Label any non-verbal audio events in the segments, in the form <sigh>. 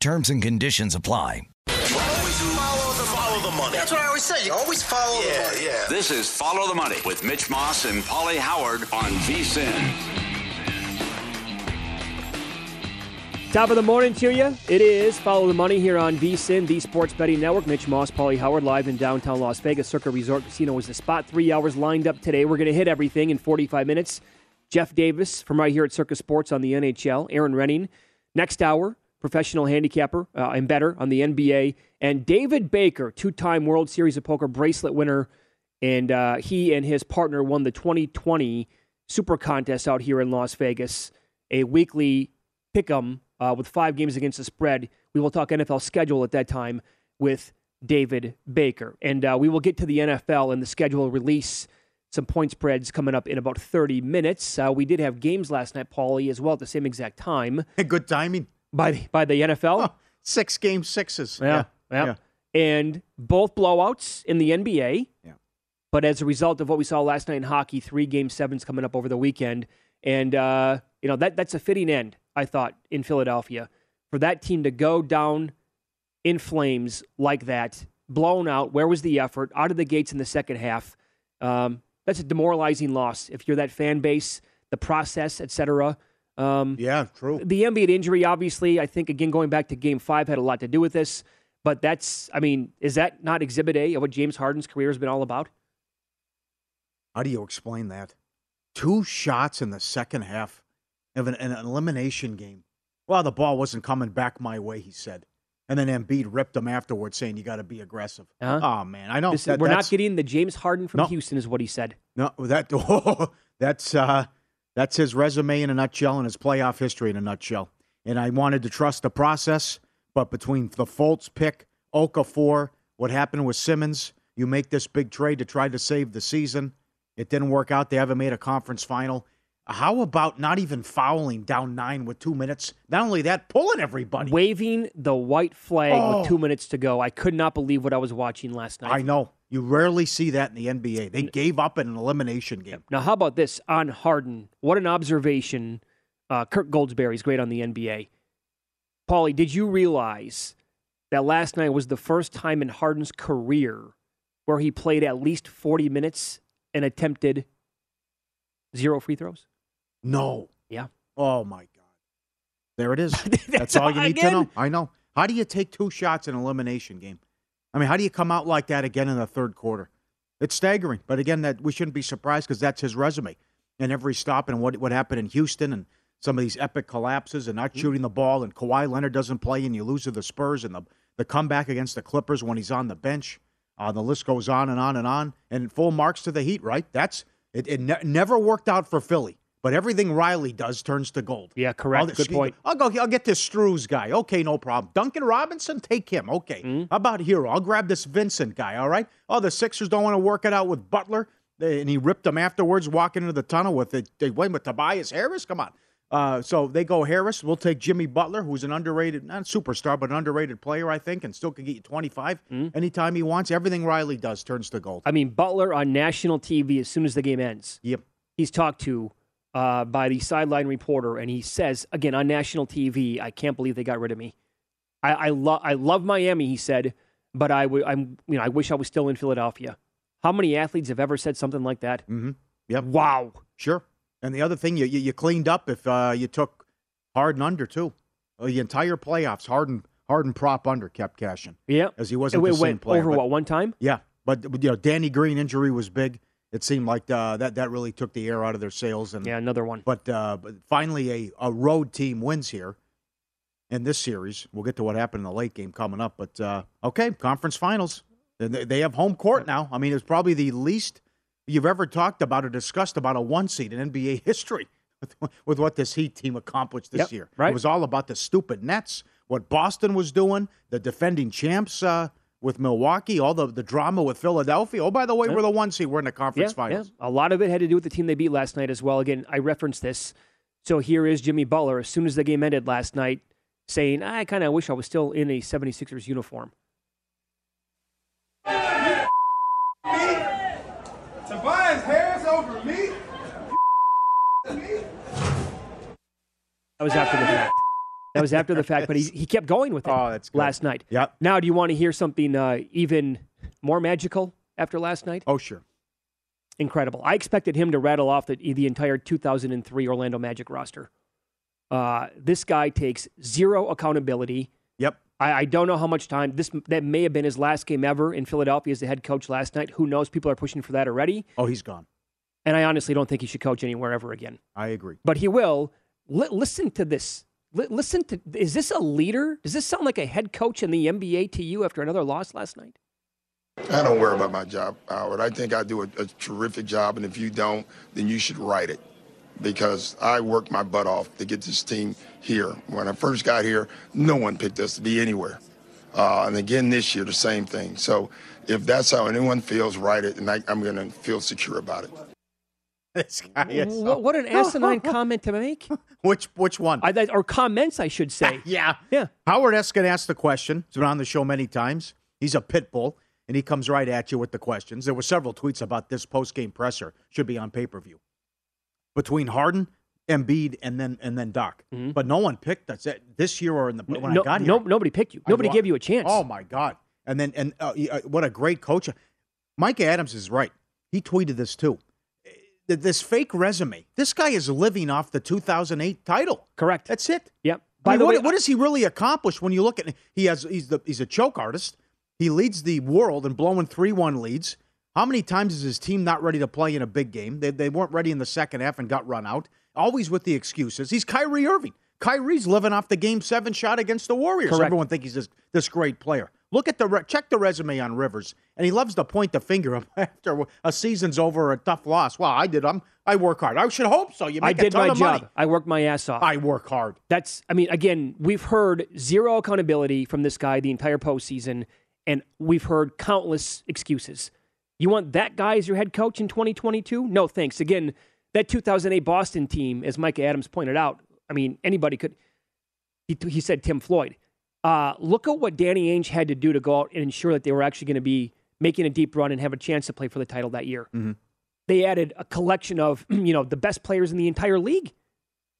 Terms and conditions apply. Always follow the, follow the money. That's what I always say. You always follow Yeah, the money. yeah. This is Follow the Money with Mitch Moss and Pauly Howard on VSIN. Top of the morning to you. It is Follow the Money here on VSIN, the Sports Betting Network. Mitch Moss, Pauly Howard, live in downtown Las Vegas. Circa Resort Casino was the spot. Three hours lined up today. We're going to hit everything in 45 minutes. Jeff Davis from right here at Circa Sports on the NHL. Erin Rynning. Next hour, professional handicapper uh, and bettor on the NBA. And David Baker, two time World Series of Poker bracelet winner. And uh, he and his partner won the 2020 Super Contest out here in Las Vegas, a weekly pick 'em uh, with five games against the spread. We will talk NFL schedule at that time with David Baker. And uh, we will get to the NFL and the schedule release. Some point spreads coming up in about 30 minutes. Uh, we did have games last night, Pauly, as well at the same exact time Good timing. By the, by the NFL. Oh, six game sixes. Yeah, yeah. And both blowouts in the NBA. Yeah. But as a result of what we saw last night in hockey, three game sevens coming up over the weekend. And, uh, you know, that that's a fitting end, I thought, in Philadelphia. For that team to go down in flames like that, blown out, where was the effort? Out of the gates in the second half. Um, that's a demoralizing loss if you're that fan base, the process, etc. Um, Yeah, true. the Embiid injury, obviously, I think again going back to Game Five had a lot to do with this. But that's, I mean, is that not Exhibit A of what James Harden's career has been all about? How do you explain that? Two shots in the second half of an, an elimination game. Well, the ball wasn't coming back my way, he said. And then Embiid ripped him afterwards, saying you got to be aggressive. Huh? Oh man, I know This that- we're not getting the James Harden from No. Houston, is what he said. No, that <laughs> oh, that's uh, that's his resume in a nutshell and his playoff history in a nutshell. And I wanted to trust the process, but between the Fultz pick, Okafor, what happened with Simmons, you make this big trade to try to save the season. It didn't work out. They haven't made a conference final. How about not even fouling down nine with two minutes? Not only that, pulling everybody. Waving the white flag Oh. with two minutes to go. I could not believe what I was watching last night. I know. You rarely see that in the NBA. They gave up in an elimination game. Now, how about this on Harden? What an observation. Uh, Kirk Goldsberry's great on the NBA. Pauly, did you realize that last night was the first time in Harden's career where he played at least 40 minutes and attempted zero free throws? No. Yeah. Oh my God. There it is. <laughs> That's, all you need to know. I know. How do you take two shots in an elimination game? I mean, how do you come out like that again in the third quarter? It's staggering. But again, that we shouldn't be surprised because that's his resume. And every stop and what what happened in Houston and some of these epic collapses and not shooting the ball and Kawhi Leonard doesn't play and you lose to the Spurs and the the comeback against the Clippers when he's on the bench. Uh, the list goes on and on and on. And full marks to the Heat, right? That's it. It ne- never worked out for Philly, but everything Riley does turns to gold. Yeah, correct. I'll, Good point. I'll go. I'll get this Strus guy. Okay, no problem. Duncan Robinson, take him. Okay. Hmm? How about Herro? I'll grab this Vincent guy. All right. Oh, the Sixers don't want to work it out with Butler, and he ripped them afterwards, walking into the tunnel with it. They went with Tobias Harris. Come on. Uh, so they go Harris. We'll take Jimmy Butler, who's an underrated, not superstar, but an underrated player, I think, and still can get you 25 Hmm? anytime he wants. Everything Riley does turns to gold. I mean, Butler on national TV as soon as the game ends. Yep. He's talked to uh, by the sideline reporter, and he says again on national TV, "I can't believe they got rid of me. I, I love I love Miami," he said, "but I w- I'm you know I wish I was still in Philadelphia." How many athletes have ever said something like that? Mm-hmm. Yep. Wow. Sure. And the other thing, you you, you cleaned up if uh, you took Harden under too. Uh, the entire playoffs, Harden Harden prop under kept cashing. Yeah. as he wasn't it the same went player. over but- what one time? Yeah, but you know, Danny Green injury was big. It seemed like uh, that that really took the air out of their sails. And Yeah, another one. but uh, but finally, a, a road team wins here in this series. We'll get to what happened in the late game coming up. But uh, okay, conference finals. They, they have home court now. I mean, it's probably the least you've ever talked about or discussed about a one seed in NBA <laughs> history with, with what this Heat team accomplished this Yep, year. right. It was all about the stupid Nets, what Boston was doing, the defending champs uh, with Milwaukee, all the, the drama with Philadelphia. Oh, by the way, we're the one seed. We're in the conference yeah, finals. yeah. A lot of it had to do with the team they beat last night as well. Again, I referenced this. So here is Jimmy Butler as soon as the game ended last night saying, I kind of wish I was still in a 76ers uniform. Tobias Harris over me? That was after the fact. That was after the fact, but he, <laughs> he kept going with it Oh, that's good. last night. Yep. Now, do you want to hear something uh, even more magical after last night? Oh, sure. Incredible. I expected him to rattle off the, the entire 2003 Orlando Magic roster. Uh, this guy takes zero accountability. Yep. I, I don't know how much time this that may have been his last game ever in Philadelphia as the head coach last night. Who knows? People are pushing for that already, Oh, he's gone. and I honestly don't think he should coach anywhere ever again. I agree. But he will. Li- listen to this. Li- listen to. Is this a leader? Does this sound like a head coach in the NBA to you after another loss last night? I don't worry about my job, Howard. I think I do a, a terrific job, and if you don't, then you should write it. Because I worked my butt off to get this team here. When I first got here, no one picked us to be anywhere. Uh, and again this year, the same thing. So if that's how anyone feels, write it, and I, I'm going to feel secure about it. This guy is so- What, what an asinine <laughs> comment to make. Which which one? I, or comments, I should say. <laughs> yeah. Yeah. Howard Eskin asked the question. He's been on the show many times. He's a pit bull, and he comes right at you with the questions. There were several tweets about this post game presser. Should be on pay per view. Between Harden, Embiid, and then and then Doc. But no one picked us this year or in the when Mm-hmm. no, I got here. no, nobody picked you. Nobody gave you a chance. Oh my God! And then and uh, uh, what a great coach. Mike Adams is right. He tweeted this too. Th- This fake resume. This guy is living off the 2008 title. Correct. That's it. Yep. By By the what, way, what has he really accomplish when you look at he has he's the he's a choke artist. He leads the world in blowing three one leads. How many times is his team not ready to play in a big game? They, they weren't ready in the second half and got run out. Always with the excuses. He's Kyrie Irving. Kyrie's living off the game seven shot against the Warriors. Correct. Everyone thinks he's this, this great player. Look at the re- check the resume on Rivers, and he loves to point the finger <laughs> after a season's over or a tough loss. Well, I did. I'm I work hard. I should hope so. You I make a did ton my of job. money. I worked my ass off. I work hard. That's, I mean, again, we've heard zero accountability from this guy the entire postseason, and we've heard countless excuses. You want that guy as your head coach in 2022? No, thanks. Again, that 2008 Boston team, as Mike Adams pointed out, I mean, anybody could. He, he said Tim Floyd. Uh, look at what Danny Ainge had to do to go out and ensure that they were actually going to be making a deep run and have a chance to play for the title that year. They added a collection of, <clears throat> you know, the best players in the entire league.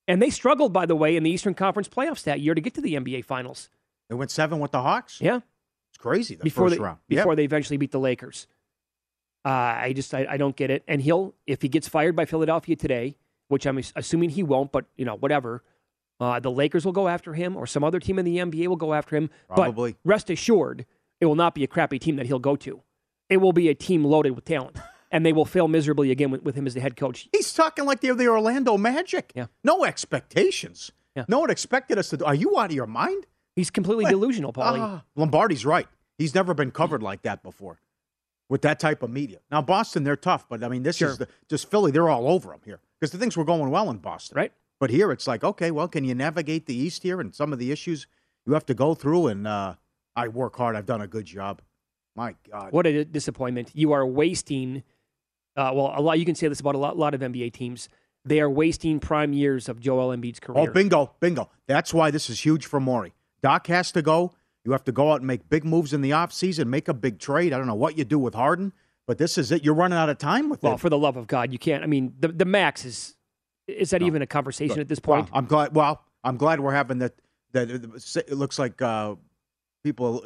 And they struggled, by the way, in the Eastern Conference playoffs that year to get to the NBA Finals. They went seven with the Hawks. Yeah, it's crazy. Before first they round. before Yep. they eventually beat the Lakers. Uh, I just I, I don't get it. And he'll if he gets fired by Philadelphia today, which I'm assuming he won't, but you know whatever. Uh, the Lakers will go after him, or some other team in the NBA will go after him. Probably. But rest assured, it will not be a crappy team that he'll go to. It will be a team loaded with talent, <laughs> and they will fail miserably again with, with him as the head coach. He's talking like they're the Orlando Magic. Yeah. No expectations. Yeah. No one expected us to. do Are you out of your mind? He's completely delusional, Pauly. Ah, Lombardi's right. He's never been covered like that before with that type of media. Now Boston, they're tough, but I mean, this Sure. is the, just Philly. They're all over him here because the things were going well in Boston, right? But here it's like, okay, well, can you navigate the East here and some of the issues you have to go through? And uh, I work hard. I've done a good job. My God, What a disappointment! You are wasting. Uh, well, a lot. You can say this about a lot, lot of NBA teams. They are wasting prime years of Joel Embiid's career. Oh, bingo, bingo. That's why this is huge for Morey. Doc has to go. You have to go out and make big moves in the offseason, make a big trade. I don't know what you do with Harden, but this is it. You're running out of time with Well, it. for the love of God, you can't. I mean, the the max is is that even a conversation Good. at this point? Well, I'm glad. Well, I'm glad we're having that. That it looks like uh, people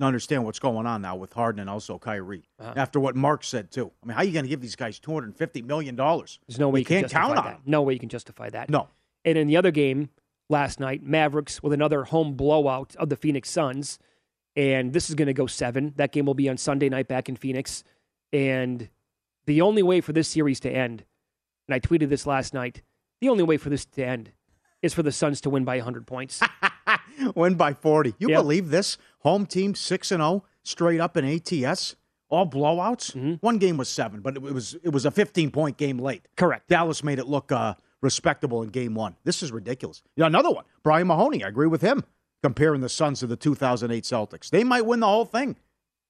understand what's going on now with Harden and also Kyrie. Uh-huh. After what Mark said too. I mean, how are you going to give these guys 250 million dollars? There's no way you, you can can't justify count on that. No way you can justify that. No. And in the other game last night, Mavericks with another home blowout of the Phoenix Suns, and this is going to go seven. That game will be on Sunday night back in Phoenix, and the only way for this series to end, and I tweeted this last night, the only way for this to end is for the Suns to win by 100 points. <laughs> Win by 40. You Yeah. believe this? Home team 6 and 0 straight up in ATS. All blowouts. Mm-hmm. One game was 7, but it was it was a 15 point game late. Correct. Dallas made it look uh, respectable in game 1. This is ridiculous. Yeah, another one. Brian Mahoney, I agree with him comparing the Suns to the 2008 Celtics. They might win the whole thing.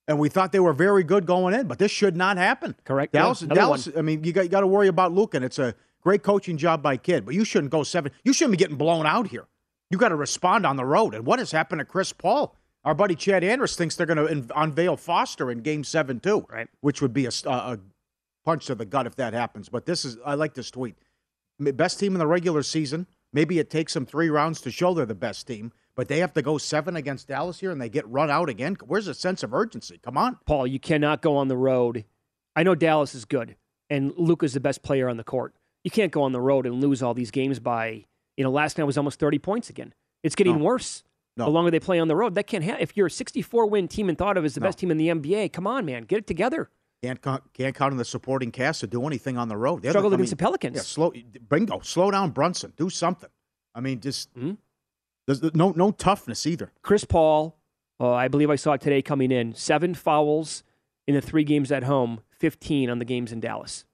And we thought they were very good going in, but this should not happen. Correct. Dallas, Yeah, Dallas. one. I mean, you got, you got to worry about Luke, and it's a great coaching job by Kidd, but you shouldn't go seven. You shouldn't be getting blown out here. You got to respond on the road. And what has happened to Chris Paul? Our buddy Chad Andrus thinks they're going to unveil Foster in Game Seven too, right? Which would be a punch to the gut if that happens. But this is I like this tweet. Best team in the regular season. Maybe it takes them three rounds to show they're the best team, but they have to go seven against Dallas here, and they get run out again. Where's the sense of urgency? Come on. Paul, you cannot go on the road. I know Dallas is good, and Luka's the best player on the court. You can't go on the road and lose all these games by, you know, last night was almost 30 points again. It's getting No. worse. No. The longer they play on the road, that can't happen. If you're a 64 win team and thought of as the No. best team in the NBA, come on, man, get it together. Can't count, can't count on the supporting cast to do anything on the road. The other- Struggled I against mean, the Pelicans. Yeah, slow, bingo, slow down Brunson. Do something. I mean, just Hmm? There's no no toughness either. Chris Paul, uh, I believe I saw it today coming in, seven fouls in the three games at home, 15 on the games in Dallas.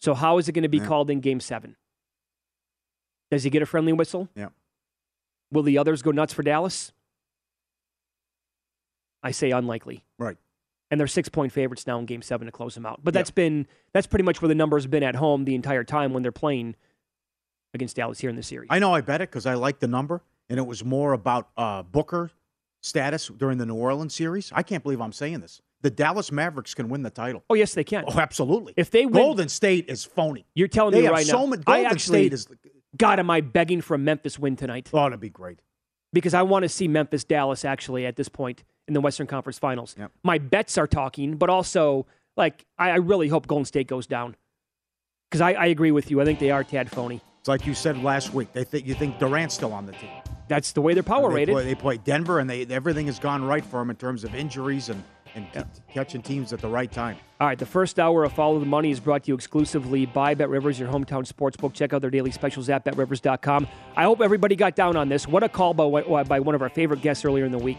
So how is it going to be Yeah. called in game seven? Does he get a friendly whistle? Yeah. Will the others go nuts for Dallas? I say unlikely. Right. And they're six point favorites now in game seven to close them out. But that's been that's pretty much where the numbers have been at home the entire time when they're playing against Dallas here in the series. I know I bet it because I like the number, and it was more about uh, Booker status during the New Orleans series. I can't believe I'm saying this. The Dallas Mavericks can win the title. oh yes, they can. Oh, absolutely. If they win, Golden State is phony. You're telling They me right so now. many- I Golden actually, State is- God, am I begging for a Memphis win tonight? Oh, that'd be great. Because I want to see Memphis Dallas actually at this point in the Western Conference Finals. Yep. My bets are talking, but also like I, I really hope Golden State goes down. Because I, I agree with you. I think they are tad phony. It's like you said last week. They think you think Durant's still on the team. That's the way they're power they rated. Play, they play Denver, and they everything has gone right for them in terms of injuries and and c- catching teams at the right time. All right, the first hour of Follow the Money is brought to you exclusively by Bet Rivers, your hometown sportsbook. Check out their daily specials at betrivers.com. I hope everybody got down on this. What a call by, by one of our favorite guests earlier in the week.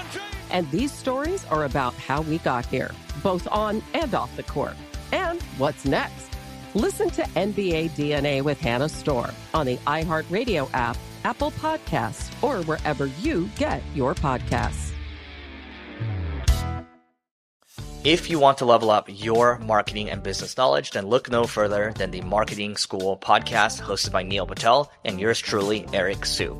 And these stories are about how we got here, both on and off the court. And what's next? Listen to NBA DNA with Hannah Storm on the iHeartRadio app, Apple Podcasts, or wherever you get your podcasts. If you want to level up your marketing and business knowledge, then look no further than the Marketing School podcast hosted by Neil Patel and yours truly, Eric Siu.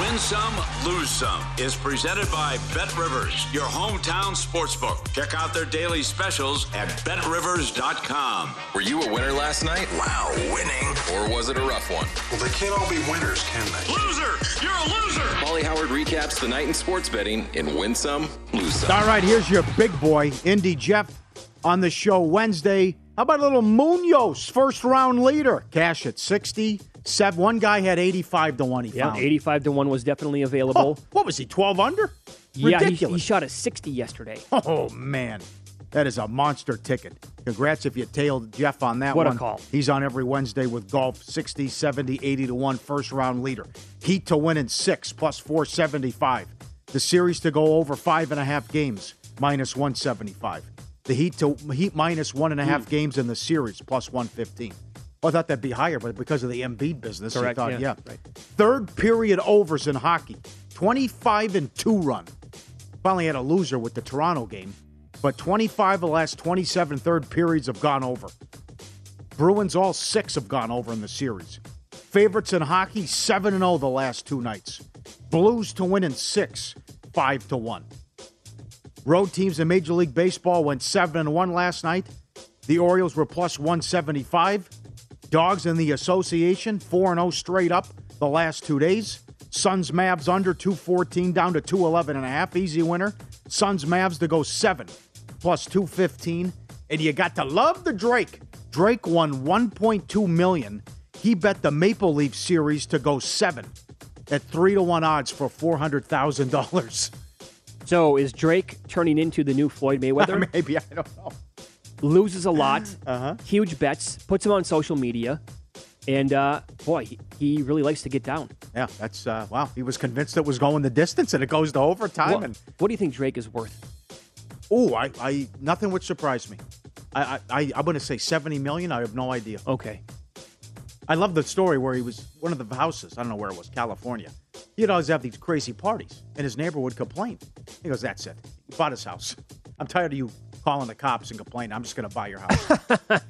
Win Some, Lose Some is presented by Bet Rivers, your hometown sportsbook. Check out their daily specials at betrivers.com. Were you a winner last night? Wow, winning. Or was it a rough one? Well, they can't all be winners, can they? Loser! You're a loser! Molly Howard recaps the night in sports betting in Win Some, Lose Some. All right, here's your big boy, Indy Jeff, on the show Wednesday. How about a little Munoz, first round leader? Cash at 60. Seven. One guy had 85 to 1 he Yeah, found. 85 to 1 was definitely available. Oh, what was he, 12 under? yeah, he, he shot a 60 yesterday. Oh, man. That is a monster ticket. Congrats if you tailed Jeff on that one. What a call. He's on every Wednesday with golf 60, 70, 80 to 1 first round leader. Heat to win in six plus 475. The series to go over five and a half games minus 175. The Heat to Heat minus one and a half hmm. games in the series plus 115. Well, I thought that'd be higher, but because of the Embiid business, I thought, yeah, yeah. right. Third period overs in hockey, 25 and 2 run. Finally had a loser with the Toronto game, but 25 of the last 27 third periods have gone over. Bruins, all six have gone over in the series. Favorites in hockey, 7 0 the last two nights. Blues to win in six, 5 to 1. Road teams in Major League Baseball went 7 and 1 last night. The Orioles were plus 175. Dogs in the association 4 0 straight up the last two days. Suns Mavs under 214 down to 211 and a half. Easy winner. Suns Mavs to go 7 plus 215. And you got to love the Drake. Drake won 1.2 million. He bet the Maple Leaf series to go 7 at 3 to 1 odds for $400,000. So is Drake turning into the new Floyd <laughs> Mayweather? Maybe, I don't know. Loses a lot, <gasps> uh-huh. huge bets, puts him on social media, and uh, boy, he, he really likes to get down. Yeah, that's uh, wow. He was convinced it was going the distance, and it goes to overtime. What, and what do you think Drake is worth? oh, I, I nothing would surprise me. I, I, I I'm going to say seventy million. I have no idea. Okay. I love the story where he was one of the houses. I don't know where it was, California. He'd always have these crazy parties, and his neighbor would complain. He goes, "That's it. He bought his house. I'm tired of you calling the cops and complaining. I'm just going to buy your house."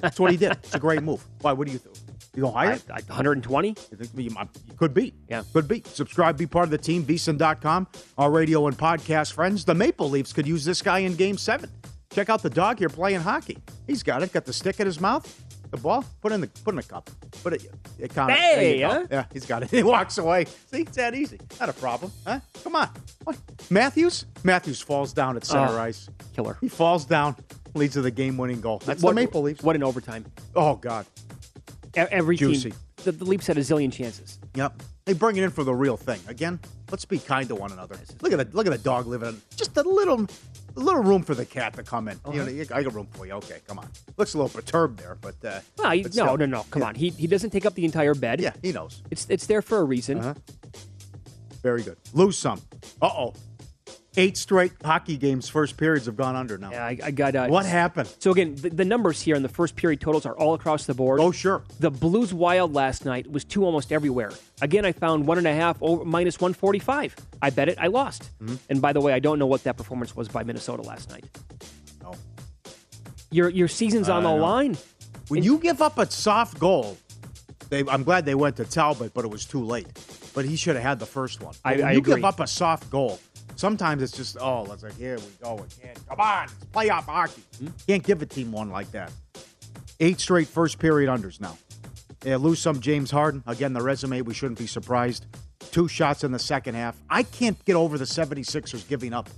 That's what he did. It's a great move. Why? What do you think? You gonna hire? I, I, 120? You think you, you could be. Yeah. Could be. Subscribe, be part of the team, VSiN.com, our radio and podcast friends. The Maple Leafs could use this guy in game seven. Check out the dog here playing hockey. He's got it. Got the stick in his mouth. The ball. Put in the put in the cup. Put it. it Hey, huh? Yeah, he's got it. <laughs> He walks away. See, it's that easy. Not a problem. Huh? Come on. What? Matthews? Matthews falls down at center Oh, ice. Killer. He falls down, leads to the game-winning goal. That's what, the Maple Leafs. What an overtime. Oh God. Every Juicy. team. The, the Leafs had a zillion chances. Yep. They bring it in for the real thing. Again, let's be kind to one another. Look at the look at the dog living just a little a little room for the cat to come in. You know, Uh-huh. I got room for you. Okay, come on. Looks a little perturbed there, but uh, Well, he- but no, no, no. Come on. He, he doesn't take up the entire bed. Yeah, he knows. It's it's there for a reason. Uh-huh. Very good. Lose some. Uh oh. Eight straight hockey games, first periods have gone under now. Yeah, I, I got. Uh, What happened? So again, the, the numbers here in the first period totals are all across the board. Oh, sure. The Blues Wild last night was two almost everywhere. Again, I found one and a half over minus one forty five. I bet it. I lost. Mm-hmm. And by the way, I don't know what that performance was by Minnesota last night. No. Your your season's on the know. line. When you give up a soft goal, they, I'm glad they went to Talbot, but it was too late. But he should have had the first one. I- I you agree. give up a soft goal, sometimes it's just oh, let's like here we go again. Come on, it's playoff hockey. Hmm? Can't give a team one like that. Eight straight first period unders now. Yeah, lose some James Harden. Again, the resume, we shouldn't be surprised. Two shots in the second half. I can't get over the 76ers giving up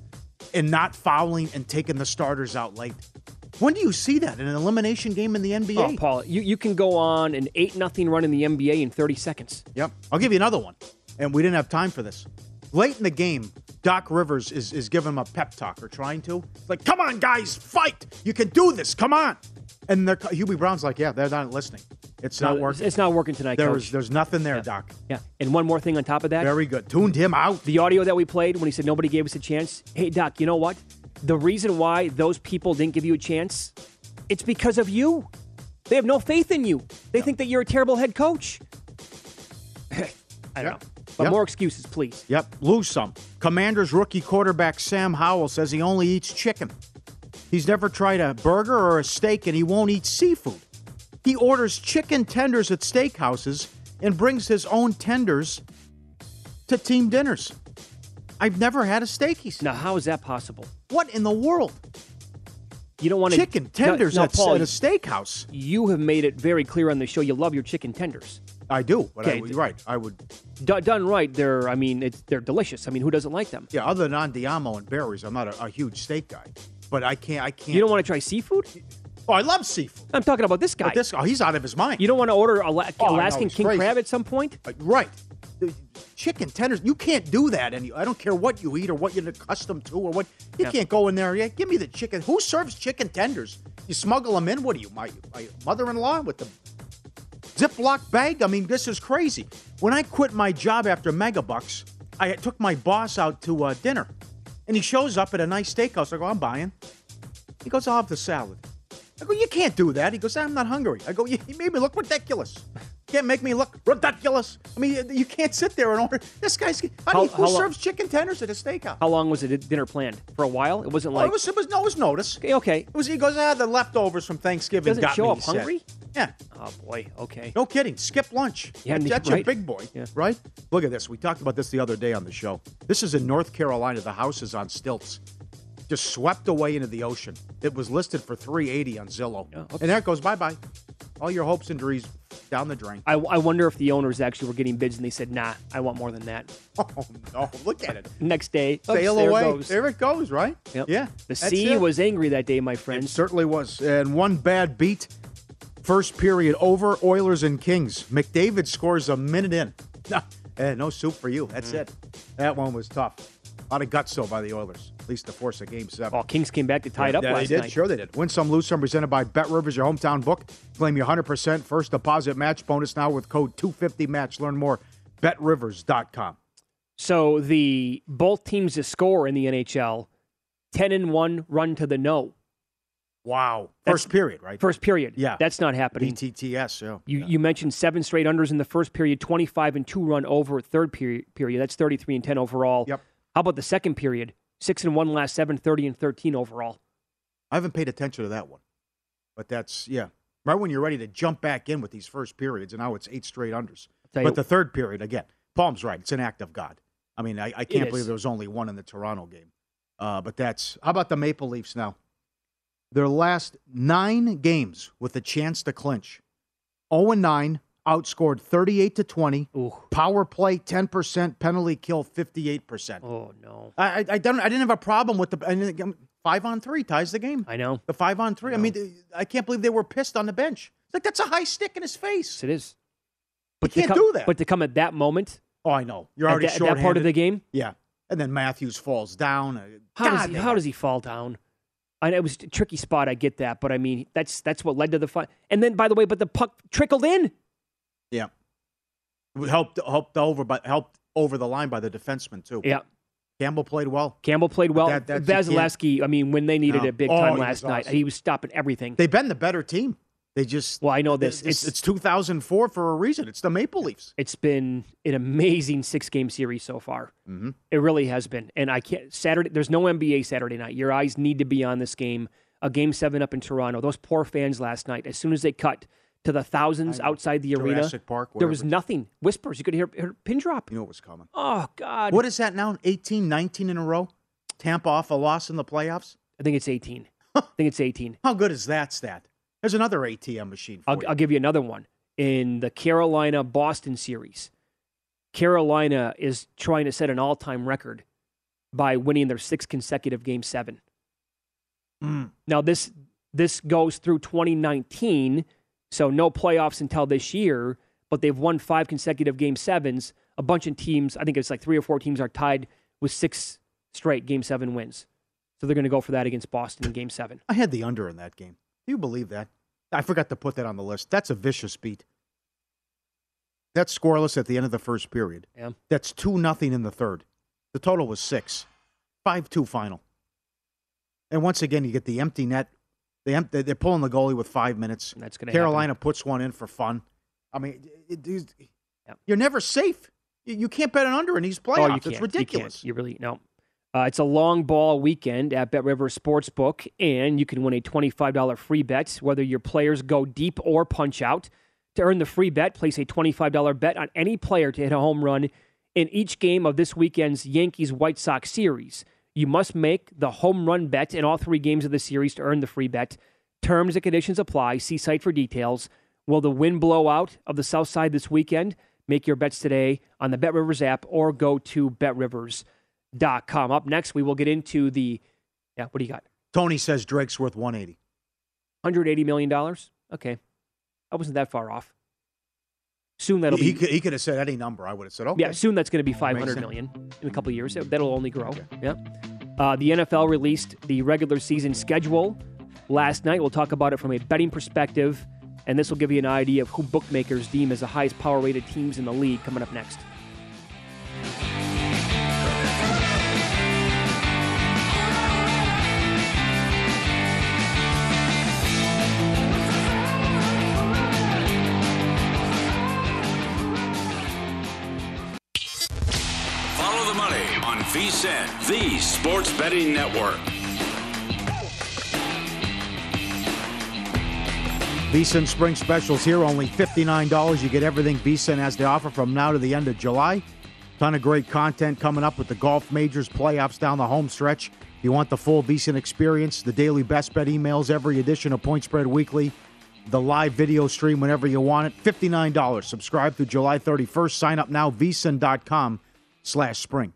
and not fouling and taking the starters out late. When do you see that in an elimination game in the NBA? Oh, Paul, you, you can go on an eight nothing run in the NBA in thirty seconds. Yep. I'll give you another one. And we didn't have time for this. Late in the game, Doc Rivers is, is giving him a pep talk or trying to. It's like, come on, guys, fight. You can do this. Come on. And they're, Hubie Brown's like, yeah, they're not listening. It's No, not working. It's not working tonight, There Coach. there's nothing there, Doc. Yeah. And one more thing on top of that. Very good. Tuned him out. The audio that we played when he said nobody gave us a chance. Hey, Doc, you know what? The reason why those people didn't give you a chance, it's because of you. They have no faith in you. They think that you're a terrible head coach. <laughs> I don't know. But Yep. more excuses, please. Yep, lose some. Commanders rookie quarterback Sam Howell says he only eats chicken. He's never tried a burger or a steak and he won't eat seafood. He orders chicken tenders at steakhouses and brings his own tenders to team dinners. I've never had a steak, he said. Now, how is that possible? What in the world? You don't want to Chicken tenders now, at, Paul, at a steakhouse. You have made it very clear on the show you love your chicken tenders. I do, but I Okay, would- right, I would. D- done right, they're. I mean, it's they're delicious. I mean, who doesn't like them? Yeah, other than Andiamo and berries, I'm not a, a huge steak guy. But I can't. I can't. You don't want to try seafood? Oh, I love seafood. I'm talking about this guy. But this, oh, he's out of his mind. You don't want to order Ala- Oh, Alaskan king crazy. crab at some point? Uh, Right. Chicken tenders. You can't do that. And I don't care what you eat or what you're accustomed to or what. You Yeah. can't go in there. Yeah, give me the chicken. Who serves chicken tenders? You smuggle them in. What are you, my, my mother-in-law with the Ziploc bag? I mean, this is crazy. When I quit my job after Megabucks, I took my boss out to uh, dinner, and he shows up at a nice steakhouse. I go, I'm buying. He goes, I'll have the salad. I go, you can't do that. He goes, I'm not hungry. I go, you made me look ridiculous. Can't make me look ridiculous. I mean, you can't sit there and order. This guy's. How, How- you, who how serves chicken tenders at a steakhouse? How long was the dinner planned? For a while? It wasn't Oh, like. it was, it was no, it was notice. okay, okay. It was. He goes, ah, the leftovers from Thanksgiving Doesn't got show me. up said. hungry? Yeah. Oh, boy. Okay. No kidding. Skip lunch. Yeah, that's, and- that's your right. big boy, Yeah. right? Look at this. We talked about this the other day on the show. This is in North Carolina. The house is on stilts. Just swept away into the ocean. It was listed for 380 on Zillow. and there it goes. Bye bye. All your hopes and dreams down the drain. I, I wonder if the owners actually were getting bids and they said, "Nah, I want more than that." <laughs> Oh no! Look at it. Next day, oops, Sail there it away. goes. There it goes. Right? Yep. Yeah. The sea it. was angry that day, my friend. It certainly was. And one bad beat. First period over. Oilers and Kings. McDavid scores a minute in. <laughs> Eh, no soup for you. Mm. That's it. That one was tough. A lot of guts though by the Oilers. Least to force a game seven. Well, Kings came back to tie it up yeah, last they did. night. Sure, they did. Win some, lose some. Presented by Bet Rivers, your hometown book. Claim your 100% first deposit match bonus now with code 250match. Learn more. BetRivers.com. So the both teams to score in the NHL, ten and one run to the no. Wow. That's- First period, right? First period. Yeah. That's not happening. BTTS, yeah. You you mentioned seven straight unders in the first period, twenty five and two run over third period. Period. That's thirty three and ten overall. Yep. How about the second period? Six and one last seven, 30 and thirteen overall. I haven't paid attention to that one. But that's, yeah. Right when you're ready to jump back in with these first periods, and now it's eight straight unders. tell you- But the third period, again, Palm's right. It's an act of God. I mean, I, I can't believe there was only one in the Toronto game. Uh, but that's, how about the Maple Leafs now? Their last nine games with a chance to clinch 0 9, outscored 38 to 20. Power play 10%, penalty kill 58%. Oh, no. I, I, I don't. I didn't have a problem with the I five on three ties the game. I know the five on three. I, mean, I can't believe they were pissed on the bench. It's like that's a high stick in his face. It is. But to you can't come, do that. But to come at that moment, oh, I know. You're at already that, short that part of the game. Yeah, and then Matthews falls down. Uh, How does he? How does he fall down? I know it was a tricky spot. I get that, but I mean that's that's what led to the fight. And then, by the way, but the puck trickled in. Yeah, helped helped over, but helped over the line by the defenseman too. Yeah. Campbell played well. Campbell played well. That- Vasilevskiy, I mean, when they needed No. it big Oh, time last night, awesome. he was stopping everything. They've been the better team. They just well, I know this. It's, It's it's 2004 for a reason. It's the Maple Leafs. it's been an amazing six game series so far. Mm-hmm. It really has been. And I can't Saturday. There's no NBA Saturday night. Your eyes need to be on this game. A game seven up in Toronto. Those poor fans last night. As soon as they cut to the thousands outside the arena, Jurassic Park, there was nothing. Whispers. You could hear, hear a pin drop. You know it was coming. Oh God. What is that now? 18, 19 in a row? Tampa off a loss in the playoffs? I think it's 18. I think it's 18. How good is that stat? There's another ATM machine for I'll, you. I'll give you another one. In the Carolina Boston series, Carolina is trying to set an all time record by winning their sixth consecutive game seven. Mm. Now this this goes through 2019, so no playoffs until this year. But they've won five consecutive game sevens. A bunch of teams, I think it's like three or four teams, are tied with six straight game seven wins. So they're going to go for that against Boston in game seven. I had the under in that game. Do you believe that? I forgot to put that on the list. That's a vicious beat. That's scoreless at the end of the first period. Yeah. That's 2 nothing in the third. The total was 6. 5 2 final. And once again, you get the empty net. They they're pulling the goalie with five minutes. That's going to Carolina puts one in for fun. I mean, it, it- you're never safe. You, you can't bet an under in these playoffs. Oh, you it's ridiculous. You, you really no. Uh, it's a long ball weekend at Bet River Sportsbook, and you can win a $25 free bet whether your players go deep or punch out. To earn the free bet, place a $25 bet on any player to hit a home run in each game of this weekend's Yankees White Sox series. You must make the home run bet in all three games of the series to earn the free bet. Terms and conditions apply. See site for details. Will the wind blow out of the South Side this weekend? Make your bets today on the Bet Rivers app or go to betrivers.com. Up next, we will get into the. Yeah, what do you got? Tony says Drake's worth 180. $180 million? Okay. I wasn't that far off. Soon that'll he, be. could, he could have said any number. I would have said, okay. Yeah, soon that's going to be five Makes hundred sense. million in a couple of years. That'll only grow. Yeah. Uh, the NFL released the regular season schedule last night. We'll talk about it from a betting perspective, and this will give you an idea of who bookmakers deem as the highest power rated teams in the league coming up next. the Sports Betting Network. VSiN Spring Specials here, only $59. You get everything VSiN has to offer from now to the end of July. Ton of great content coming up with the Golf Majors playoffs down the home stretch. If you want the full VSiN experience, the daily best bet emails, every edition of Point Spread Weekly, the live video stream whenever you want it. $59. Subscribe through July 31st. Sign up now, vsin.com slash spring.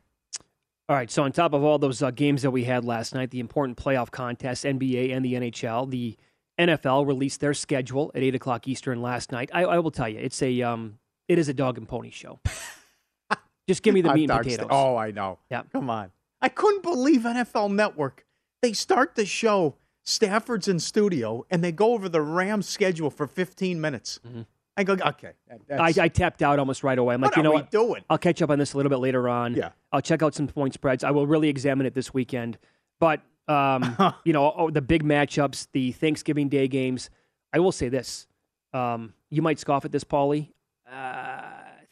All right, so on top of all those uh, games that we had last night, the important playoff contests, NBA and the NHL, the NFL released their schedule at 8 o'clock Eastern last night. I, I will tell you, it's a um, it is a dog and pony show. <laughs> Just give me the meat and potatoes. Oh, I know. Yeah. Come on. I couldn't believe NFL Network. They start the show, Stafford's in studio, and they go over the Rams schedule for 15 minutes. Mm-hmm. I go, okay. that- I, I tapped out almost right away. I'm like, What you are know we what? doing? I'll catch up on this a little bit later on. Yeah. I'll check out some point spreads. I will really examine it this weekend. But um, <laughs> you know, oh, the big matchups, the Thanksgiving Day games. I will say this: um, you might scoff at this, Pauly. Uh,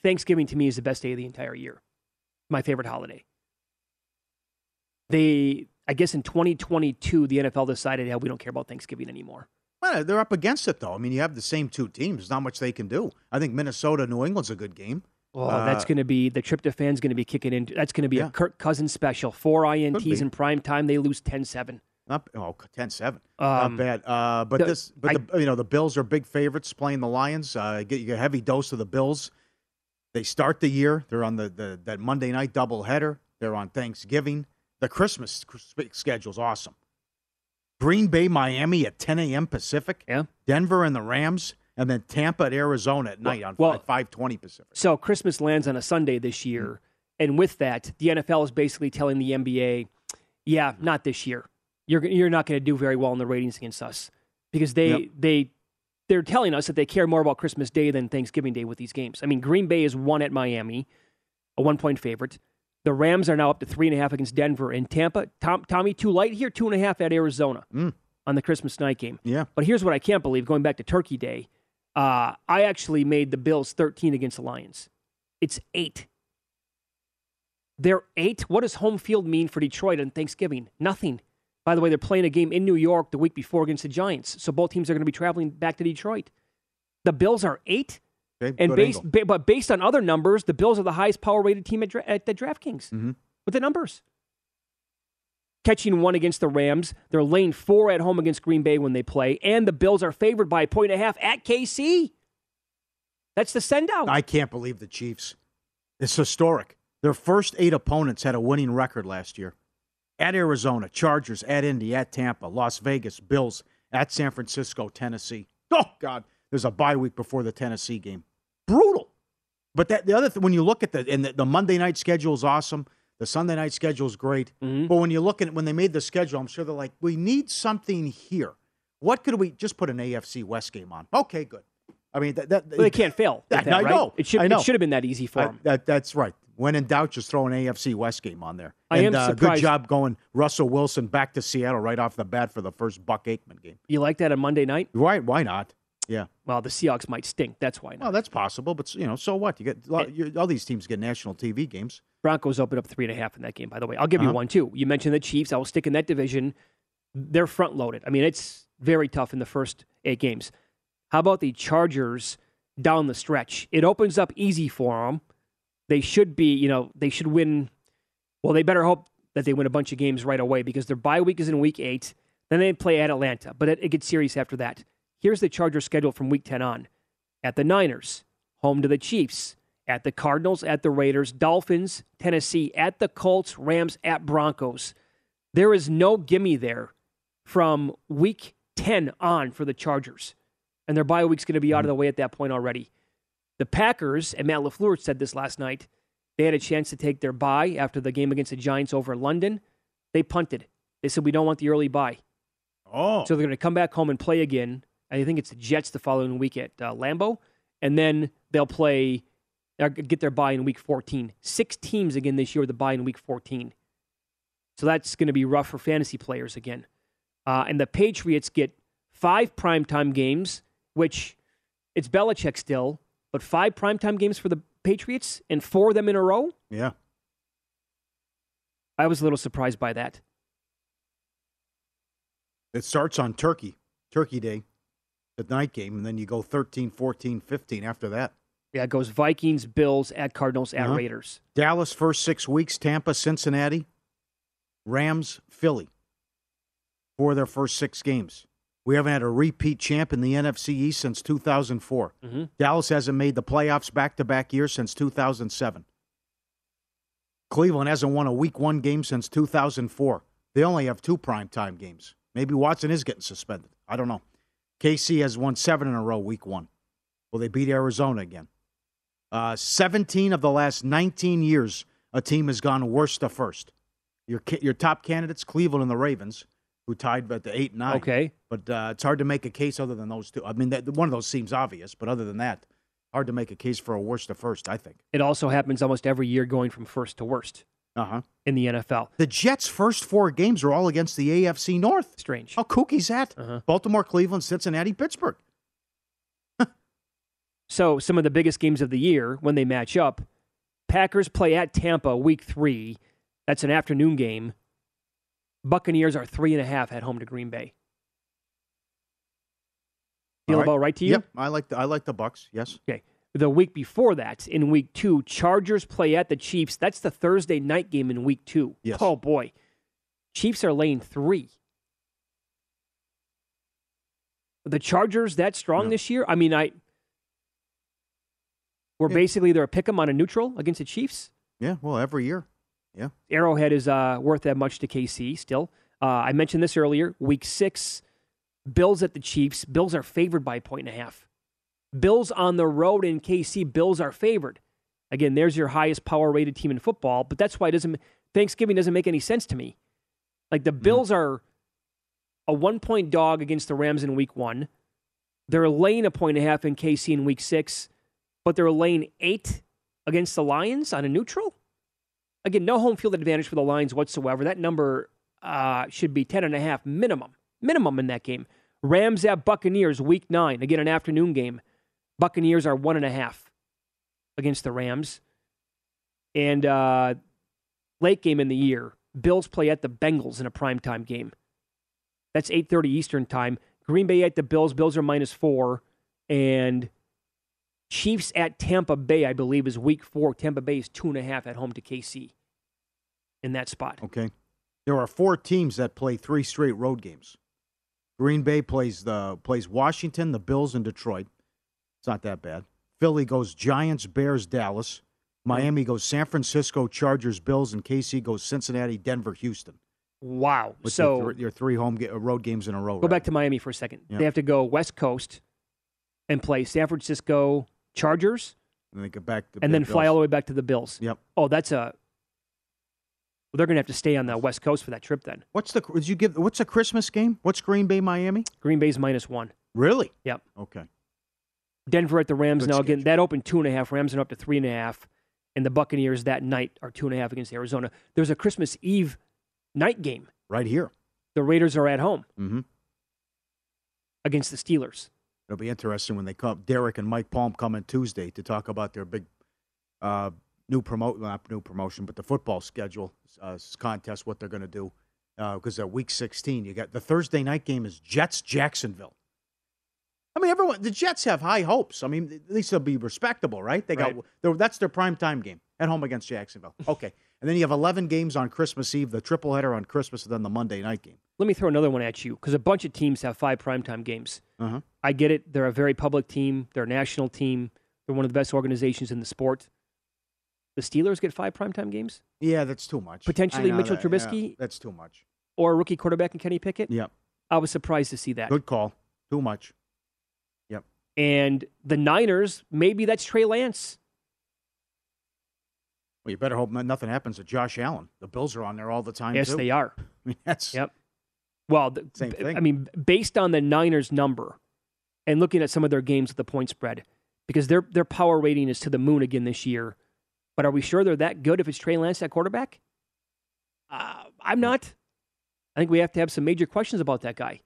Thanksgiving to me is the best day of the entire year. My favorite holiday. They, I guess, in 2022, the NFL decided, yeah, we don't care about Thanksgiving anymore. Well, they're up against it, though. I mean, you have the same two teams. There's not much they can do. I think Minnesota, New England's a good game. Oh, Uh, that's going to be the tryptophan's going to be kicking in. That's going to be Yeah. a Kirk Cousins special. Four. INTs in prime time. They lose 10-7. Not oh 10-7. Um, not bad. Uh, but the- this, but the, you know, the Bills are big favorites playing the Lions. Uh, get you get a heavy dose of the Bills. They start the year. They're on the, the that Monday night doubleheader. They're on Thanksgiving. The Christmas schedule's awesome. Green Bay, Miami at 10 a.m. Pacific. Yeah. Denver and the Rams, and then Tampa at Arizona at night on well- 5:20 Pacific. So Christmas lands on a Sunday this year, and with that, the NFL is basically telling the NBA, "Yeah, not this year. You're you're not going to do very well in the ratings against us because they Yep. they they're telling us that they care more about Christmas Day than Thanksgiving Day with these games. I mean, Green Bay is one at Miami, a one point favorite. The Rams are now up to three and a half against Denver and Tampa. Tom, Tommy, too light here, two and a half at Arizona on the Christmas night game. Yeah. But here's what I can't believe going back to Turkey Day. Uh, I actually made the Bills 13 against the Lions. It's eight. They're eight. What does home field mean for Detroit on Thanksgiving? Nothing. By the way, they're playing a game in New York the week before against the Giants. So both teams are going to be traveling back to Detroit. The Bills are eight. Okay, And based, ba- but based on other numbers, the Bills are the highest power rated team at, dra- at the DraftKings Mm-hmm. with the numbers. Catching one against the Rams. They're laying four at home against Green Bay when they play. And the Bills are favored by a point and a half at KC. That's the send out. I can't believe the Chiefs. It's historic. Their first eight opponents had a winning record last year. At Arizona, Chargers, at Indy, at Tampa, Las Vegas, Bills, at San Francisco, Tennessee. Oh God, there's a bye week before the Tennessee game. Brutal. But that the other thing, when you look at the and the, the Monday night schedule is awesome. The Sunday night schedule is great. Mm-hmm. But when you look at when they made the schedule, I'm sure they're like, we need something here. What could we just put an AFC West game on? Okay, good. I mean, that, that Well, they can't fail. I, that, I right? know. It should, I know. it should have been that easy for I- them. that, that's right. When in doubt, just throw an AFC West game on there. I and, am uh, Good job going Russell Wilson back to Seattle right off the bat for the first Buck Aikman game. You like that on Monday night? Why? Why not? Yeah. Well, the Seahawks might stink. That's why not. Well, that's possible, but you know, so what? You get lot- all these teams get national TV games. Broncos opened up three and a half in that game, by the way. I'll give you Uh-huh. one, too. You mentioned the Chiefs. I will stick in that division. They're front loaded. I mean, it's very tough in the first eight games. How about the Chargers down the stretch? It opens up easy for them. They should be, you know, they should win. Well, they better hope that they win a bunch of games right away because their bye week is in week eight. Then they play at Atlanta, but it, it gets serious after that. Here's the Chargers schedule from week 10 on at the Niners, home to the Chiefs, at the Cardinals, at the Raiders, Dolphins, Tennessee, at the Colts, Rams, at Broncos. There is no gimme there from week 10 on for the Chargers. And their bye week's going to be out of the way at that point already. The Packers, and Matt LaFleur said this last night, they had a chance to take their bye after the game against the Giants over in London. They punted. They said, We don't want the early bye. Oh. So they're going to come back home and play again. I think it's the Jets the following week at uh, Lambeau. And then they'll play, uh, get their bye in week 14. Six teams again this year with the bye in week 14. So that's going to be rough for fantasy players again. Uh, and the Patriots get five primetime games, which it's Belichick still, but five primetime games for the Patriots and four of them in a row. Yeah. I was a little surprised by that. It starts on Turkey, Turkey Day, the night game, and then you go 13, 14, 15 after that. Yeah, it goes Vikings, Bills, at Cardinals, at Uh-huh. Raiders. Dallas first six weeks, Tampa, Cincinnati. Rams, Philly for their first six games. We haven't had a repeat champ in the NFC East since 2004. Mhm. Dallas hasn't made the playoffs back to back years since 2007. Cleveland hasn't won a week one game since 2004. They only have two primetime games. Maybe Watson is getting suspended. I don't know. KC has won seven in a row week one. Will they beat Arizona again? Uh, 17 of the last 19 years, a team has gone worst to first. Your, your top candidates, Cleveland and the Ravens, who tied at the 8 and 9. Okay. But uh, it's hard to make a case other than those two. I mean, that, one of those seems obvious, but other than that, hard to make a case for a worst to first, I think. It also happens almost every year going from first to worst Uh huh. in the NFL. The Jets' first four games are all against the AFC North. Strange. How kooky's that? Uh-huh. Baltimore, Cleveland, Cincinnati, Pittsburgh. <laughs> So some of the biggest games of the year when they match up, Packers play at Tampa week three. That's an afternoon game. Buccaneers are three and a half at home to Green Bay. Feel All about right to you? Yep, I like the I like the Bucks. Yes. Okay. The week before that, in week two, Chargers play at the Chiefs. That's the Thursday night game in week two. Yes. Oh boy. Chiefs are laying three. The Chargers that strong this year? I mean, I we're basically they're a pick 'em on a neutral against the Chiefs. Yeah. Well, every year. Yeah. Arrowhead is uh, worth that much to KC still. Uh, I mentioned this earlier. Week six, Bills at the Chiefs. Bills are favored by a point and a half. Bills on the road in KC. Bills are favored. Again, there's your highest power rated team in football, but that's why it doesn't Thanksgiving doesn't make any sense to me. Like the Bills are a one point dog against the Rams in week one. They're laying a point and a half in KC in week six, but they're laying eight against the Lions on a neutral. Again, no home field advantage for the Lions whatsoever. That number uh, should be 10 and a half minimum. Minimum in that game. Rams at Buccaneers, week nine. Again, an afternoon game. Buccaneers are one and a half against the Rams. And uh, late game in the year, Bills play at the Bengals in a primetime game. That's 8.30 Eastern time. Green Bay at the Bills. Bills are minus four. And Chiefs at Tampa Bay, I believe, is week four. Tampa Bay is two and a half at home to KC in that spot. Okay. There are four teams that play three straight road games. Green Bay plays the plays Washington, the Bills, and Detroit. It's not that bad. Philly goes Giants, Bears, Dallas. Miami goes San Francisco, Chargers, Bills, and KC goes Cincinnati, Denver, Houston. Wow. With so your, th- your three home ga- road games in a row. go right? back to Miami for a second. Yeah. They have to go West Coast and play San Francisco Chargers and then get back to and the then fly all the way back to the Bills. Yep. Oh, that's a. Well, they're going to have to stay on the West Coast for that trip then. What's the did you give? What's a Christmas game? What's Green Bay, Miami? Green Bay's minus one. Really? Yep. Okay. Denver at the Rams Good now again. That opened two and a half. Rams are up to three and a half, and the Buccaneers that night are two and a half against Arizona. There's a Christmas Eve night game. Right here. The Raiders are at home Mm-hmm. against the Steelers. It'll be interesting when they come. Derek and Mike Palm come in Tuesday to talk about their big uh, new promote, not new promotion, but the football schedule uh, contest. What they're going to do because uh, week 16, you got the Thursday night game is Jets Jacksonville. I mean, everyone the Jets have high hopes. I mean, at least they'll be respectable, right? They got Right. that's their prime time game at home against Jacksonville. <laughs> Okay, and then you have 11 games on Christmas Eve, the triple header on Christmas, and then the Monday night game. Let me throw another one at you because a bunch of teams have five primetime games. Uh-huh. I get it. They're a very public team. They're a national team. They're one of the best organizations in the sport. The Steelers get five primetime games Yeah, that's too much. Potentially Mitchell that, yeah, Trubisky? that's too much. or a rookie quarterback in Kenny Pickett. Yep. I was surprised to see that. Good call. Too much. And the Niners, maybe that's Trey Lance. Well, you better hope nothing happens to Josh Allen. The Bills are on there all the time. yes, too. they are. <laughs> I mean, that's Yep. Well, the, Same thing. I mean, based on the Niners number and looking at some of their games with the point spread, because their their power rating is to the moon again this year. But are we sure they're that good if it's Trey Lance at quarterback? Uh, I'm not. I think we have to have some major questions about that guy.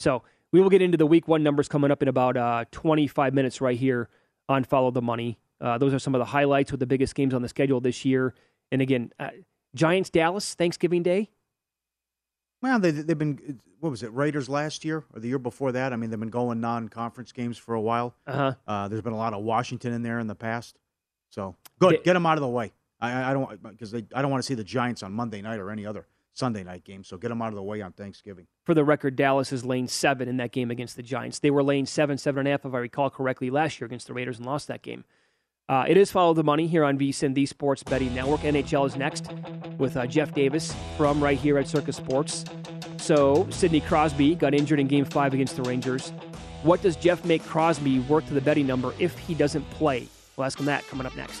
So we will get into the week one numbers coming up in about uh, 25 minutes right here on Follow the Money. Uh, those are some of the highlights with the biggest games on the schedule this year. And again, uh, Giants Dallas Thanksgiving Day. well, they they've been what was it Raiders last year or the year before that? I mean, they've been going non-conference games for a while. Uh-huh. Uh, there's been a lot of Washington in there in the past. So good, They- get them out of the way. I, I don't because I don't want to see the Giants on Monday night or any other Sunday night game. So get them out of the way on Thanksgiving. For the record, Dallas is lane seven in that game against the Giants. They were lane seven, seven and a half, if I recall correctly, last year against the Raiders and lost that game. Uh, it is Follow the Money here on VSiN, the Sports Betting Network. NHL is next with uh, Jeff Davis from right here at Circa Sports. So, Sidney Crosby got injured in game five against the Rangers. What does Jeff make Crosby work to the betting number if he doesn't play? We'll ask him that coming up next.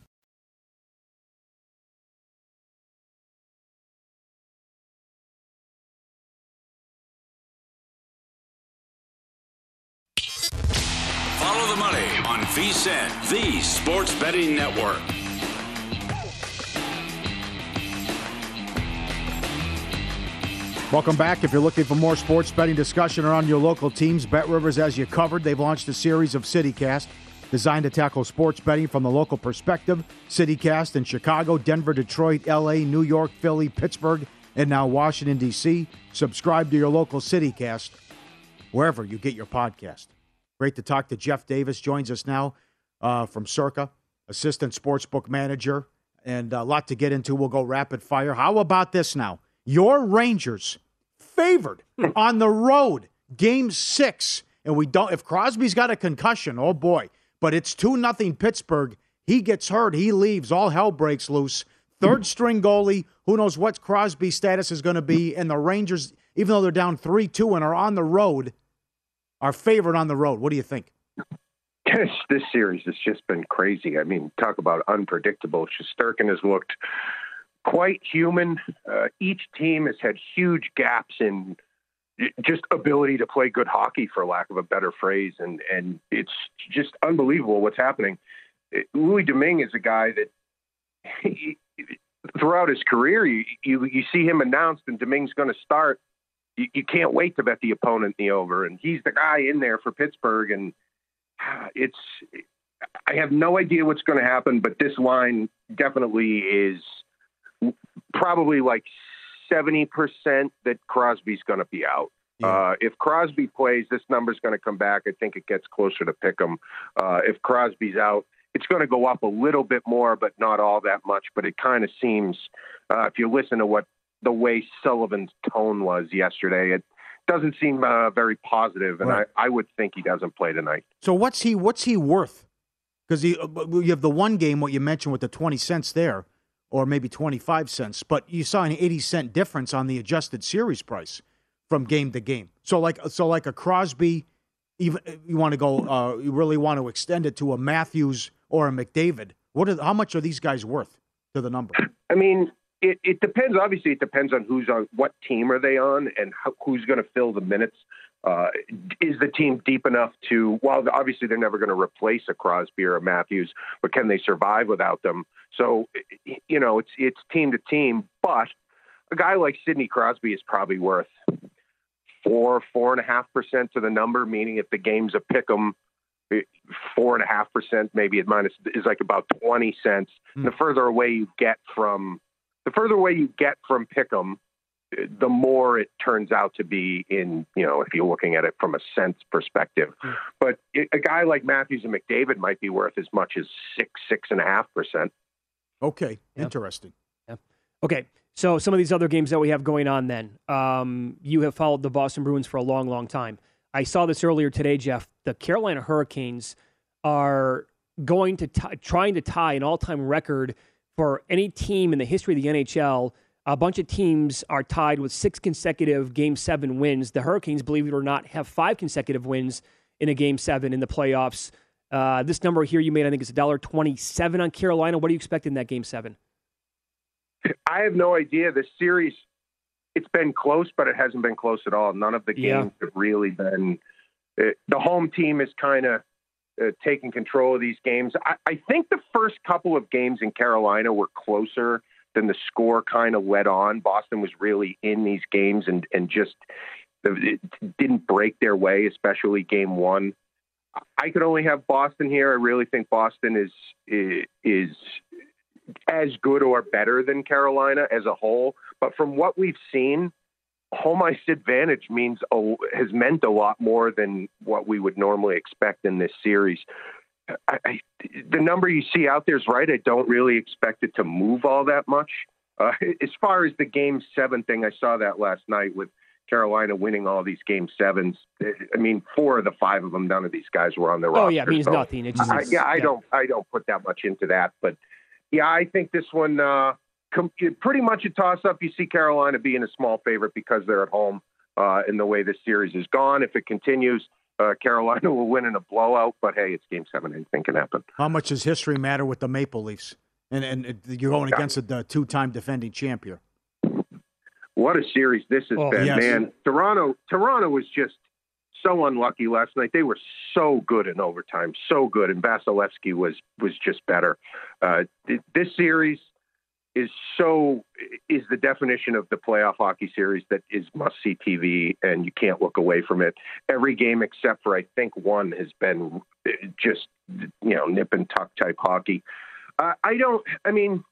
VSiN, the Sports Betting Network. Welcome back. If you're looking for more sports betting discussion around your local teams, Bet Rivers has you covered. They've launched a series of CityCast designed to tackle sports betting from the local perspective. CityCast in Chicago, Denver, Detroit, LA, New York, Philly, Pittsburgh, and now Washington, D.C. Subscribe to your local CityCast wherever you get your podcast. Great to talk to Jeff Davis. Joins us now uh, from Circa, assistant sportsbook manager and a lot to get into. We'll go rapid fire. How about this now? Your Rangers favored hmm. on the road, game six. And we don't, if Crosby's got a concussion, oh boy, but it's 2 nothing Pittsburgh. He gets hurt, he leaves, all hell breaks loose. Third hmm. string goalie, who knows what Crosby's status is going to be. And the Rangers, even though they're down 3 2 and are on the road, are favored on the road. What do you think? This, this series has just been crazy. I mean, talk about unpredictable. Shesterkin has looked quite human. Uh, each team has had huge gaps in just ability to play good hockey, for lack of a better phrase, and and it's just unbelievable what's happening. Louis Domingue is a guy that <laughs> he, throughout his career, you, you you see him announced and Domingue's going to start. You, you can't wait to bet the opponent in the over, and he's the guy in there for Pittsburgh, and it's. I have no idea what's going to happen, but this line definitely is probably like 70% that Crosby's going to be out. Yeah. Uh, if Crosby plays, this number's going to come back. I think it gets closer to pick him. Uh, if Crosby's out, it's going to go up a little bit more, but not all that much. But it kind of seems, uh, if you listen to what the way Sullivan's tone was yesterday, it doesn't seem uh, very positive, and right. I, I would think he doesn't play tonight. So what's he what's he worth? Because uh, you have the one game, what you mentioned with the twenty cents there or maybe 25 cents, but you saw an 80 cent difference on the adjusted series price from game to game. So like so like a Crosby even you want to go uh, you really want to extend it to a Matthews or a McDavid. What are how much are these guys worth to the number? I mean, it, it depends. Obviously, it depends on who's on what team are they on and how, who's going to fill the minutes. Uh, is the team deep enough to? Well, obviously they're never going to replace a Crosby or a Matthews, but can they survive without them? So, you know, it's it's team to team. But a guy like Sidney Crosby is probably worth four four and a half percent to the number. Meaning, if the game's a pick 'em, four and a half percent, maybe at minus is like about twenty cents. Mm. The further away you get from the further away you get from pick 'em the more it turns out to be in, you know, if you're looking at it from a sense perspective. Mm. But it, a guy like Matthews and McDavid might be worth as much as six, six and a half percent. Okay, interesting. Yeah. Okay, so some of these other games that we have going on then, um, you have followed the Boston Bruins for a long, long time. I saw this earlier today, Jeff. The Carolina Hurricanes are going to t- trying to tie an all-time record for any team in the history of the NHL – a bunch of teams are tied with six consecutive Game Seven wins. The Hurricanes, believe it or not, have five consecutive wins in a Game Seven in the playoffs. Uh, this number here you made, I think, is dollar twenty-seven on Carolina. What do you expect in that Game Seven? I have no idea. The series, it's been close, but it hasn't been close at all. None of the games yeah. have really been. It, uh, the home team is kind of uh, taking control of these games. I, I think the first couple of games in Carolina were closer than the score kind of led on. Boston was really in these games and and just didn't break their way, especially game one. I could only have Boston here. I really think Boston is is as good or better than Carolina as a whole. But from what we've seen, home ice advantage means a, has meant a lot more than what we would normally expect in this series. I, I, the number you see out there is right. I don't really expect it to move all that much. Uh, <laughs> as far as the game seven thing, I saw that last night with Carolina winning all these game sevens. I mean, four of the five of them, none of these guys were on the roster. Oh yeah, it means so nothing. It just, I, yeah, I yeah. don't, I don't put that much into that. But yeah, I think this one, uh, com- pretty much a toss up. You see Carolina being a small favorite because they're at home. Uh, in the way this series is gone, if it continues, uh, Carolina <laughs> will win in a blowout, but hey, it's Game Seven. Anything can happen. How much does history matter with the Maple Leafs? And and you're going against a two-time defending champion. What a series this has oh, been, yes. man! Toronto, Toronto was just so unlucky last night. They were so good in overtime, so good, and Vasilevskiy was was just better. Uh, this series is so is the definition of the playoff hockey series that is must see TV and you can't look away from it. Every game except for I think one has been just you know nip and tuck type hockey. Uh, I don't. I mean,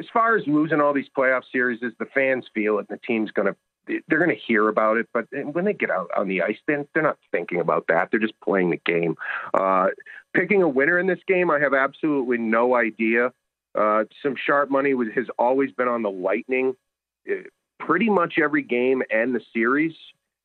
as far as losing all these playoff series, is the fans feel it, and the team's going to they're going to hear about it, but when they get out on the ice, then they're not thinking about that. They're just playing the game. Uh, picking a winner in this game, I have absolutely no idea. Uh, some sharp money was, has always been on the Lightning, uh, pretty much every game and the series.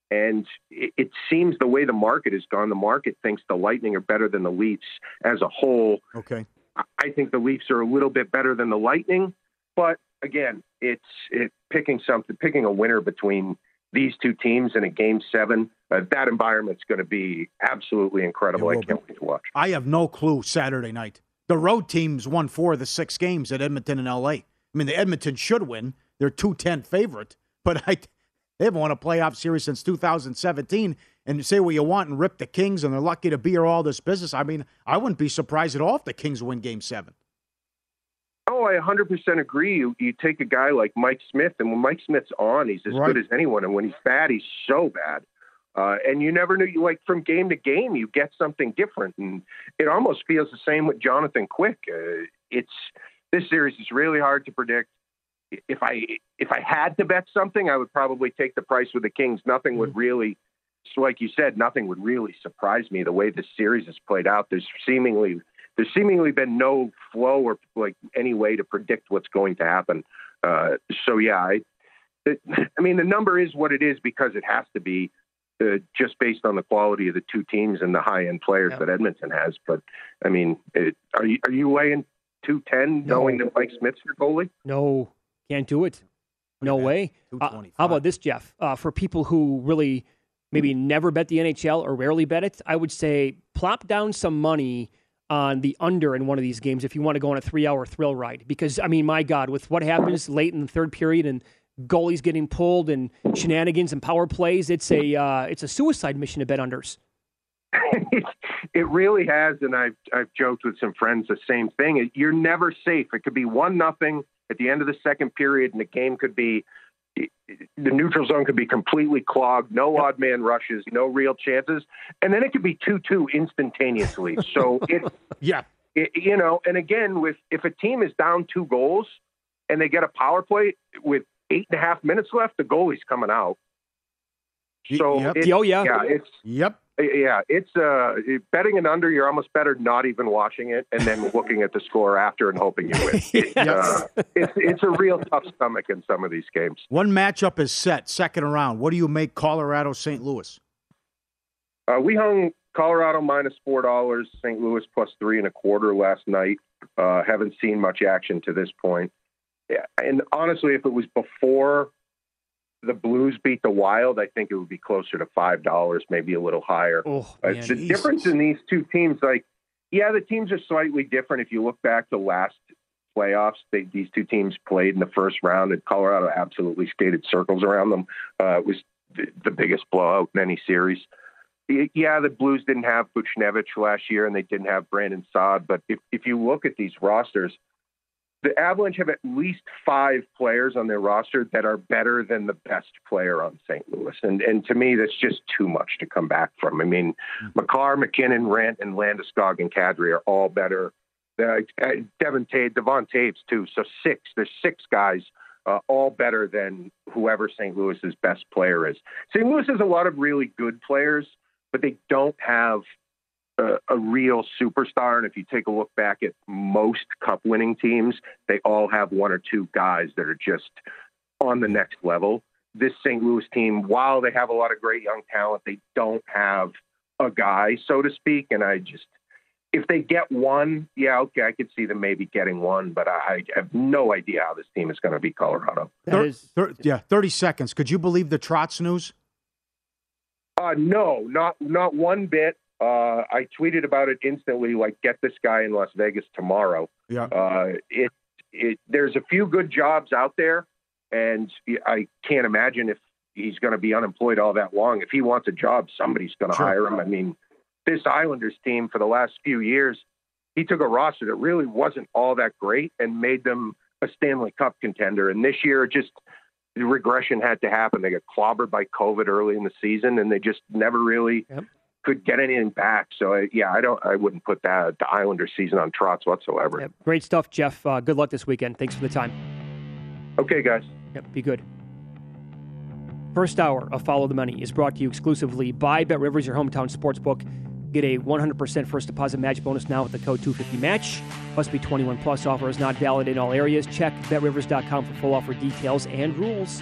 And it, it seems the way the market has gone, the market thinks the Lightning are better than the Leafs as a whole. Okay. I think the Leafs are a little bit better than the Lightning, but again, it's it picking something, picking a winner between these two teams in a game seven. Uh, that environment's going to be absolutely incredible. I can't wait to watch. I have no clue Saturday night. The road teams won four of the six games at Edmonton and LA. I mean, the Edmonton should win. They're 210 favorite, but I they haven't won a playoff series since 2017. And say what you want and rip the Kings, and they're lucky to be here all this business. I mean, I wouldn't be surprised at all if the Kings win game seven. Oh, I 100% agree. You, you take a guy like Mike Smith, and when Mike Smith's on, he's as Right. good as anyone. And when he's bad, he's so bad. Uh, and you never knew, you like from game to game, you get something different. And it almost feels the same with Jonathan Quick. Uh, it's this series is really hard to predict. If I if I had to bet something, I would probably take the price with the Kings. Nothing would really, so like you said, nothing would really surprise me the way this series has played out. There's seemingly there's seemingly been no flow or like any way to predict what's going to happen. Uh, so yeah, I, it, <laughs> I mean the number is what it is because it has to be uh, just based on the quality of the two teams and the high end players that Edmonton has. But I mean, it, are you are you laying two ten knowing that Mike Smith's your goalie? No, can't do it. No way. Uh, how about this, Jeff? Uh, for people who really maybe never bet the NHL or rarely bet it, I would say plop down some money on the under in one of these games if you want to go on a three hour thrill ride. Because, I mean, my God, with what happens late in the third period and goalies getting pulled and shenanigans and power plays, it's a uh, it's a suicide mission to bet unders. <laughs> It really has, and I've I've joked with some friends the same thing. You're never safe. It could be one nothing at the end of the second period, and the game could be the neutral zone could be completely clogged, no odd man rushes, no real chances, and then it could be two two instantaneously. So <laughs> it yeah, it, you know, and again, with if a team is down two goals and they get a power play with eight and a half minutes left, the goalie's coming out. So yep. it- Oh, yeah. yeah, it's Yep. yeah, it's uh betting an under. You're almost better not even watching it and then looking at the score after and hoping you win. <laughs> It's, uh, it's it's a real tough stomach in some of these games. One matchup is set, second round. What do you make Colorado St. Louis? Uh, we hung Colorado minus four dollars, St. Louis plus three and a quarter last night. Uh, haven't seen much action to this point. Yeah, and honestly, if it was before the Blues beat the Wild, I think it would be closer to five dollars, maybe a little higher. Oh, Uh, man. the Jesus. difference in these two teams, like, yeah, the teams are slightly different. If you look back to last playoffs, they, these two teams played in the first round, and Colorado absolutely skated circles around them. Uh, it was the, the biggest blowout in any series. Yeah, the Blues didn't have Buchnevich last year, and they didn't have Brandon Saad. But if, if you look at these rosters, the Avalanche have at least five players on their roster that are better than the best player on St. Louis. And and to me, that's just too much to come back from. I mean, Makar, MacKinnon, Rent, and Landeskog and Kadri are all better. Uh, Devon Tate, Devon Toews too. So six. There's six guys, uh, all better than whoever St. Louis's best player is. St. Louis has a lot of really good players, but they don't have a, a real superstar. And if you take a look back at most cup winning teams, they all have one or two guys that are just on the next level. This St. Louis team, while they have a lot of great young talent, they don't have a guy, so to speak. And I just, if they get one, yeah, okay, I could see them maybe getting one, but I have no idea how this team is going to be Colorado. Thir- thir- yeah, 30 seconds. Could you believe the Trotz news? Uh, no, not not one bit. Uh, I tweeted about it instantly, like get this guy in Las Vegas tomorrow. Yeah. Uh, it it there's a few good jobs out there, and I can't imagine if he's going to be unemployed all that long. If he wants a job, somebody's going to Sure. hire him. I mean, this Islanders team for the last few years, he took a roster that really wasn't all that great and made them a Stanley Cup contender. And this year, just the regression had to happen. They got clobbered by COVID early in the season, and they just never really could get anything back. So I, yeah, I don't. I wouldn't put that the Islanders season on Trotz whatsoever. Great stuff, Jeff. Uh, good luck this weekend. Thanks for the time. Okay, guys. Yep, be good. First hour of Follow the Money is brought to you exclusively by Bet Rivers, your hometown sportsbook. Get a 100% first deposit match bonus now with the code 250match. Must be 21 plus. Offer is not valid in all areas. Check betrivers.com for full offer details and rules.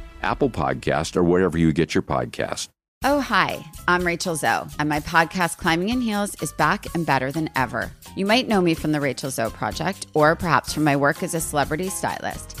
Apple Podcast, or wherever you get your podcast. Oh, hi, I'm Rachel Zoe, and my podcast, Climbing in Heels, is back and better than ever. You might know me from the Rachel Zoe Project, or perhaps from my work as a celebrity stylist.